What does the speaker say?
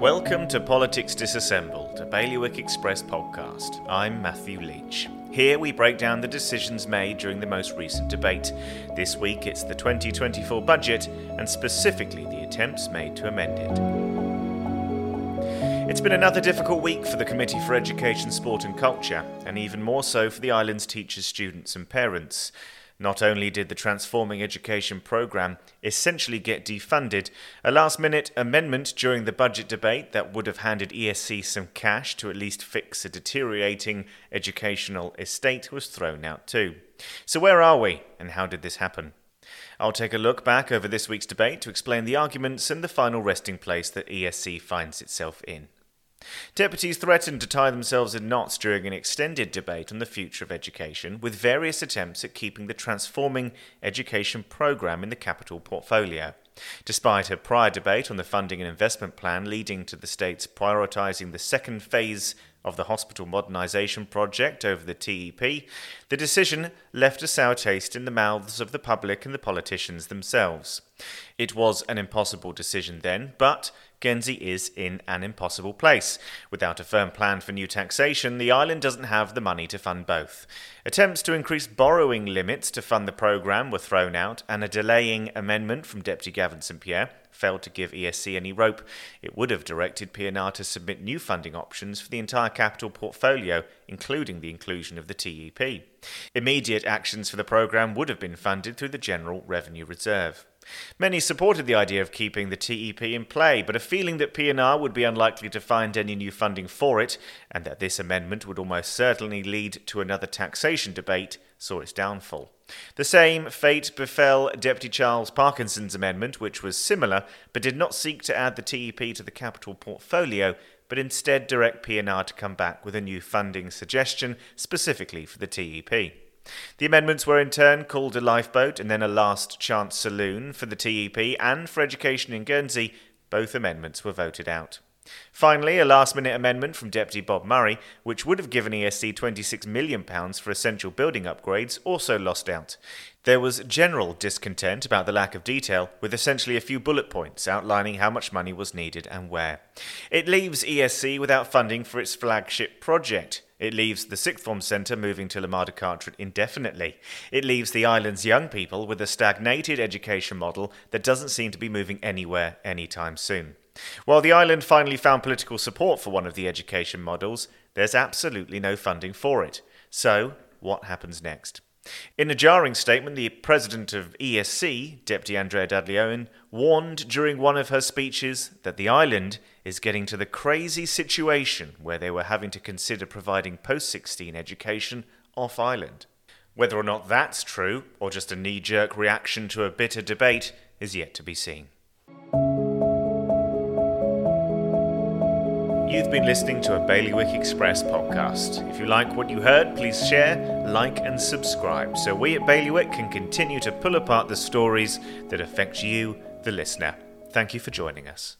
Welcome to Politics Disassembled, a Bailiwick Express podcast. I'm Matthew Leach. Here we break down the decisions made during the most recent debate. This week it's the 2024 budget and specifically the attempts made to amend it. It's been another difficult week for the Committee for Education, Sport and Culture, and even more so for the island's teachers, students, and parents. Not only did the Transforming Education programme essentially get defunded, a last minute amendment during the budget debate that would have handed ESC some cash to at least fix a deteriorating educational estate was thrown out too. So, where are we, and how did this happen? I'll take a look back over this week's debate to explain the arguments and the final resting place that ESC finds itself in. Deputies threatened to tie themselves in knots during an extended debate on the future of education, with various attempts at keeping the transforming education programme in the capital portfolio. Despite a prior debate on the funding and investment plan leading to the states prioritising the second phase of the hospital modernisation project over the TEP, the decision left a sour taste in the mouths of the public and the politicians themselves. It was an impossible decision then, but Guernsey is in an impossible place. Without a firm plan for new taxation, the island doesn't have the money to fund both. Attempts to increase borrowing limits to fund the programme were thrown out, and a delaying amendment from Deputy Gavin St Pierre failed to give ESC any rope. It would have directed P&R to submit new funding options for the entire capital portfolio, including the inclusion of the TEP. Immediate actions for the programme would have been funded through the General Revenue Reserve. Many supported the idea of keeping the TEP in play, but a feeling that P&R would be unlikely to find any new funding for it, and that this amendment would almost certainly lead to another taxation debate, saw its downfall. The same fate befell Deputy Charles Parkinson's amendment, which was similar, but did not seek to add the TEP to the capital portfolio, but instead direct P&R to come back with a new funding suggestion specifically for the TEP. The amendments were in turn called a lifeboat and then a last chance saloon for the TEP and for education in Guernsey. Both amendments were voted out. Finally, a last minute amendment from Deputy Bob Murray, which would have given ESC £26 million for essential building upgrades, also lost out. There was general discontent about the lack of detail, with essentially a few bullet points outlining how much money was needed and where. It leaves ESC without funding for its flagship project. It leaves the sixth form centre moving to La de Carteret indefinitely. It leaves the island's young people with a stagnated education model that doesn't seem to be moving anywhere anytime soon. While the island finally found political support for one of the education models, there's absolutely no funding for it. So, what happens next? In a jarring statement, the president of ESC, Deputy Andrea Dudley Owen, warned during one of her speeches that the island is getting to the crazy situation where they were having to consider providing post 16 education off island. Whether or not that's true, or just a knee jerk reaction to a bitter debate, is yet to be seen. You've been listening to a Bailiwick Express podcast. If you like what you heard, please share, like, and subscribe so we at Bailiwick can continue to pull apart the stories that affect you, the listener. Thank you for joining us.